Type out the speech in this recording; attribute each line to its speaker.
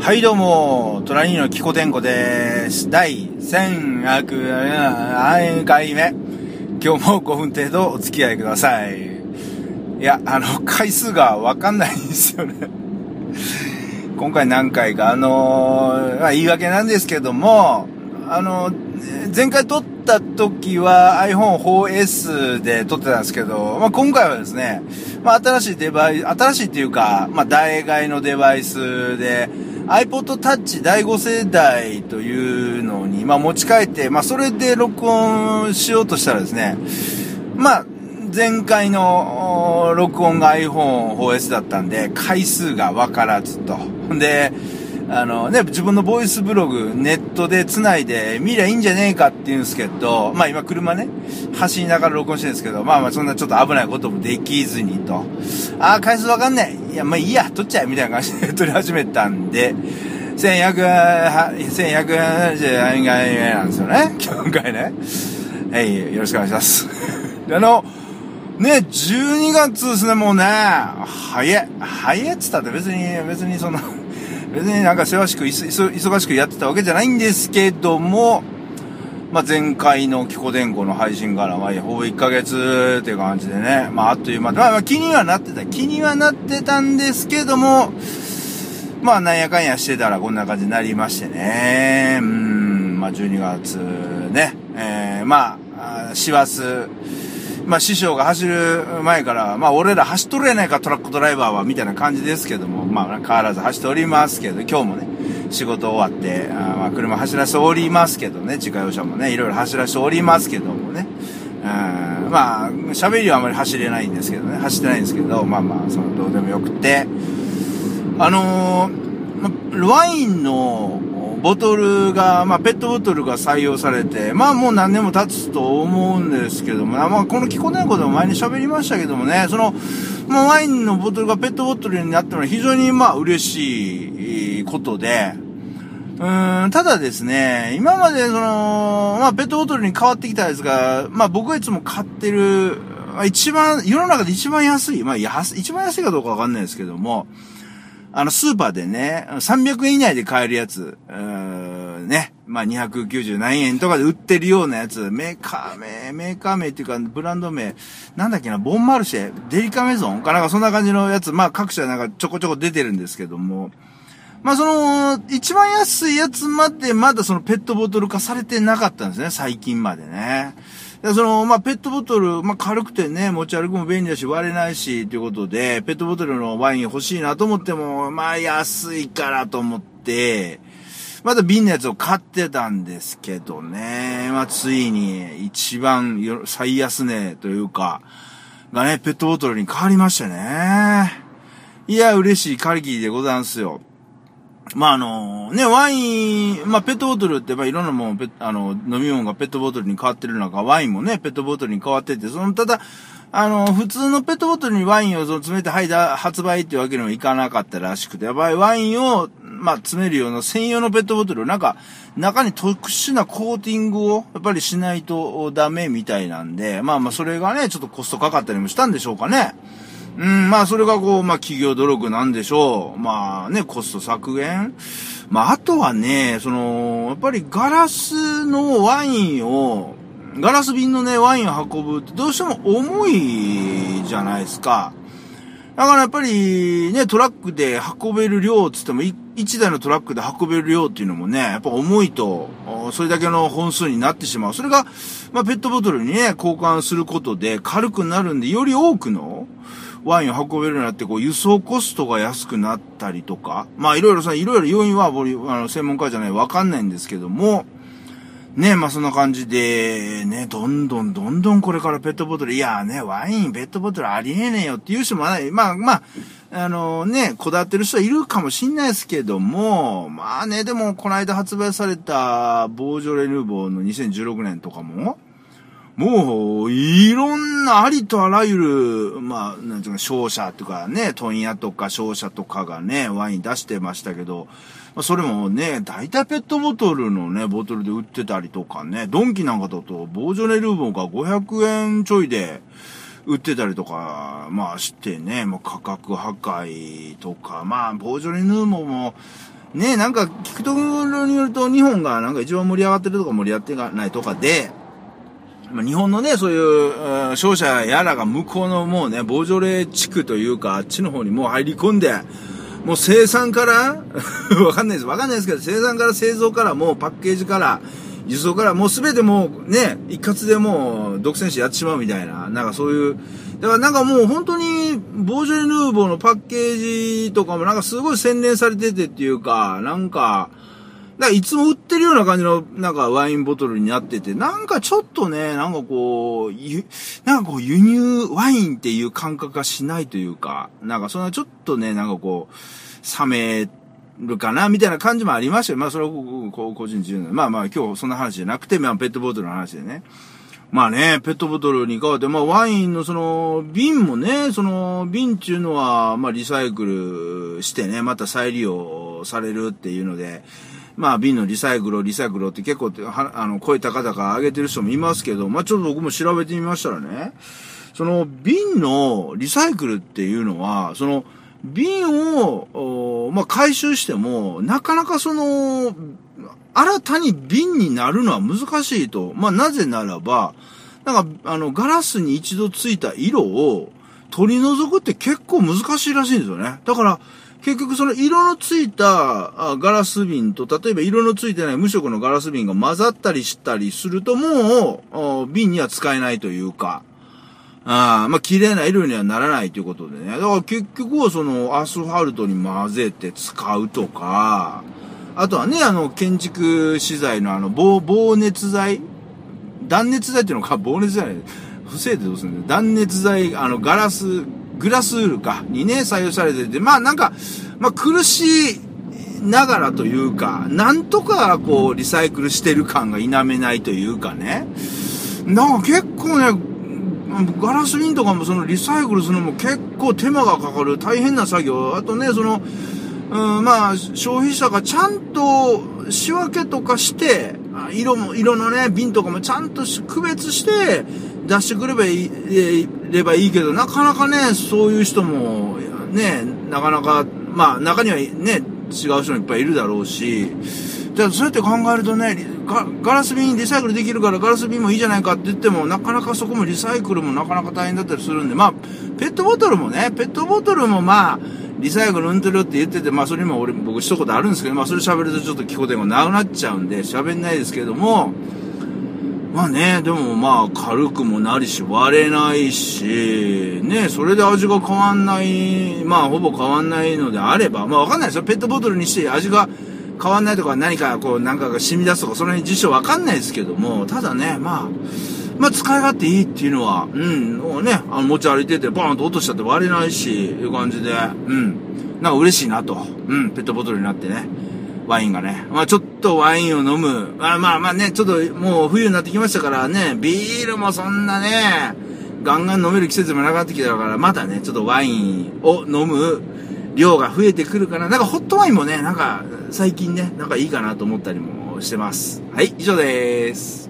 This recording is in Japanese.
Speaker 1: はいどうも、隣のキコテンコです。第1100回目？今日も5分程度お付き合いください。いや、あの、回数がわかんないんですよね。今回何回か、あのーまあ、言い訳なんですけども、あの、前回撮った時は iPhone 4S で撮ってたんですけど、まあ、今回はですね、まあ、新しいデバイス、新しいっていうか、まあ、代替のデバイスで、iPod Touch 第5世代というのに、まあ、持ち帰って、まあ、それで録音しようとしたらですね、まあ、前回の録音が iPhone 4S だったんで、回数がわからずと。で、あのね、自分のボイスブログ、ネットで繋いで見りゃいいんじゃねえかって言うんですけど、まあ今車ね、走りながら録音してるんですけど、まあまあそんなちょっと危ないこともできずにと。ああ、回数わかんない。いや、まあいいや、撮っちゃえみたいな感じで 撮り始めたんで、1100、は1170回目なんですよね。今回ね。はい、よろしくお願いします。あの、ね、12月ですね、もうね、早い。早いっつったって別に、別にその、別になんかせわしく、忙しくやってたわけじゃないんですけども、まあ、前回のキコ伝語の配信から、まあ、ほぼ1ヶ月っていう感じでね、まあ、あっという間で、まあ、まあ、気にはなってた、気にはなってたんですけども、まあ、なんやかんやしてたらこんな感じになりましてね、うん、まあ、12月ね、えー、まあ、師走、まあ師匠が走る前から、まあ俺ら走っとるやないかトラックドライバーは、みたいな感じですけども、まあ変わらず走っておりますけど、今日もね、仕事終わって、あまあ車走らせておりますけどね、自家用車もね、いろいろ走らせておりますけどもね、うんまあ喋りはあまり走れないんですけどね、走ってないんですけど、まあまあ、そのどうでもよくて、あのー、ワインのボトルが、まあ、ペットボトルが採用されて、まあ、もう何年も経つと思うんですけども、まあ、このキコネコでも前に喋りましたけどもね、その、まあ、ワインのボトルがペットボトルになったのは非常に、まあ、嬉しいことで、うん、ただですね、今までその、まあ、ペットボトルに変わってきたやつが、まあ、僕がいつも買ってる、まあ一番、世の中で一番安い、まあ、安、一番安いかどうかわかんないですけども、あの、スーパーでね、300円以内で買えるやつ、うーね、まあ、290何円とかで売ってるようなやつ、メーカー名、メーカー名っていうか、ブランド名、なんだっけな、ボンマルシェ、デリカメゾン？かなんかそんな感じのやつ、まあ、各社なんかちょこちょこ出てるんですけども、まあ、その、一番安いやつまでまだそのペットボトル化されてなかったんですね、最近までね。でその、まあ、ペットボトル、まあ、軽くてね、持ち歩くも便利だし、割れないし、ということで、ペットボトルのワイン欲しいなと思っても、まあ、安いからと思って、まだ瓶のやつを買ってたんですけどね、まあ、ついに、一番よ、最安値というか、がね、ペットボトルに変わりましたね。いや、嬉しい限りでございますよ。まあ、あの、ね、ワイン、まあ、ペットボトルって、まあ、いろんなもん、あの、飲み物がペットボトルに変わってる中、ワインもね、ペットボトルに変わってて、その、ただ、あの、普通のペットボトルにワインを詰めて、はい、だ、発売っていうわけにもいかなかったらしくて、やっぱりワインを、まあ、詰めるような専用のペットボトル、なんか、中に特殊なコーティングを、やっぱりしないとダメみたいなんで、まあまあ、それがね、ちょっとコストかかったりもしたんでしょうかね。うん、まあ、それがこう、まあ、企業努力なんでしょう。まあね、コスト削減。まあ、あとはね、その、やっぱりガラスのワインを、ガラス瓶のね、ワインを運ぶってどうしても重いじゃないですか。だからやっぱりね、トラックで運べる量つっても、1台のトラックで運べる量っていうのもね、やっぱ重いと、それだけの本数になってしまう。それが、まあ、ペットボトルにね、交換することで軽くなるんで、より多くの、ワインを運べるようになって、こう、輸送コストが安くなったりとか、まあ、いろいろさ、いろいろ要因は、僕、あの、専門家じゃない、わかんないんですけども、ねまあ、そんな感じで、ね、どんどんどんどんこれからペットボトル、いやね、ワイン、ペットボトルありえねえよっていう人もない。まあまあ、あのね、こだわってる人はいるかもしんないですけども、まあね、でも、この間発売された、ボージョレ・ヌーボーの2016年とかも、もう、いろんなありとあらゆる、まあ、なんていうか、商社とかね、問屋とか商社とかがね、ワイン出してましたけど、まあそれもね、大体ペットボトルのね、ボトルで売ってたりとかね、ドンキなんかだと、ボージョレ・ルーボーが500円ちょいで、売ってたりとか、まあしてね、もう価格破壊とか、まあ、ボージョレ・ヌーボーも、ね、なんか聞くところによると日本がなんか一番盛り上がってるとか盛り上がってないとかで、日本のね、そういう、商社やらが向こうのもうね、ボージョレ地区というか、あっちの方にもう入り込んで、もう生産から わかんないです。わかんないですけど、生産から製造からもうパッケージから、輸送からもうすべてもうね、一括でもう独占してやってしまうみたいな、なんかそういう、だからなんかもう本当に、ボージョレ・ヌーボーのパッケージとかもなんかすごい洗練されててっていうか、なんか、だいつも売ってるような感じの、なんかワインボトルになってて、なんかちょっとね、なんかこう、ゆ、なんかこう輸入ワインっていう感覚がしないというか、なんかそんなちょっとね、なんかこう、冷めるかなみたいな感じもありましたよ。まあそれはこう個人自由な。まあまあ今日そんな話じゃなくて、まあペットボトルの話でね。まあね、ペットボトルに変わって、まあワインのその瓶もね、その瓶っていうのは、まあリサイクルしてね、また再利用されるっていうので、まあ、瓶のリサイクル、リサイクルって結構、はあの、声高々上げてる人もいますけど、まあ、ちょっと僕も調べてみましたらね、その、瓶のリサイクルっていうのは、その、瓶を、まあ、回収しても、なかなかその、新たに瓶になるのは難しいと。まあ、なぜならば、なんか、あの、ガラスに一度ついた色を取り除くって結構難しいらしいんですよね。だから、結局その色のついたガラス瓶と、例えば色のついてない無色のガラス瓶が混ざったりしたりすると、もう、瓶には使えないというか、あまあ、綺麗な色にはならないということでね。だから結局はそのアスファルトに混ぜて使うとか、あとはね、あの、建築資材のあの、防、防熱剤断熱材っていうのか、防熱剤不正でどうするんだ断熱材、あの、ガラス、グラスウールか、にね、採用されてて、まあなんか、まあ苦しいながらというか、なんとかこう、リサイクルしてる感が否めないというかね。なんか結構ね、ガラス瓶とかもそのリサイクルするのも結構手間がかかる大変な作業。あとね、その、うん、まあ、消費者がちゃんと仕分けとかして、色も、色のね、瓶とかもちゃんと区別して、出してくればいい、えればいいけど、なかなかね、そういう人も、ね、なかなか、まあ、中にはね、違う人もいっぱいいるだろうし、じゃあそうやって考えるとねガ、ラス瓶リサイクルできるからガラス瓶もいいじゃないかって言っても、なかなかそこもリサイクルもなかなか大変だったりするんで、まあ、ペットボトルもね、ペットボトルもまあ、リサイクルうんてるって言ってて、まあそれにも俺、僕一言あるんですけど、まあそれ喋るとちょっと聞こえがなくなっちゃうんで、喋んないですけども、まあね、でもまあ軽くもなりし割れないし、ね、それで味が変わんない、まあほぼ変わんないのであれば、まあわかんないですよ。ペットボトルにして味が変わんないとか何かこうなんかが染み出すとかその辺実証わかんないですけども、ただね、まあ、まあ使い勝手いいっていうのは、うん、もうね、あの持ち歩いててバーンと落としちゃって割れないし、いう感じで、うん、なんか嬉しいなと、うん、ペットボトルになってね。ワインがね。まあちょっとワインを飲む。まあまあまあね、ちょっともう冬になってきましたからね、ビールもそんなね、ガンガン飲める季節もなくなってきたから、まだね、ちょっとワインを飲む量が増えてくるかな。なんかホットワインもね、なんか最近ね、なんかいいかなと思ったりもしてます。はい、以上です。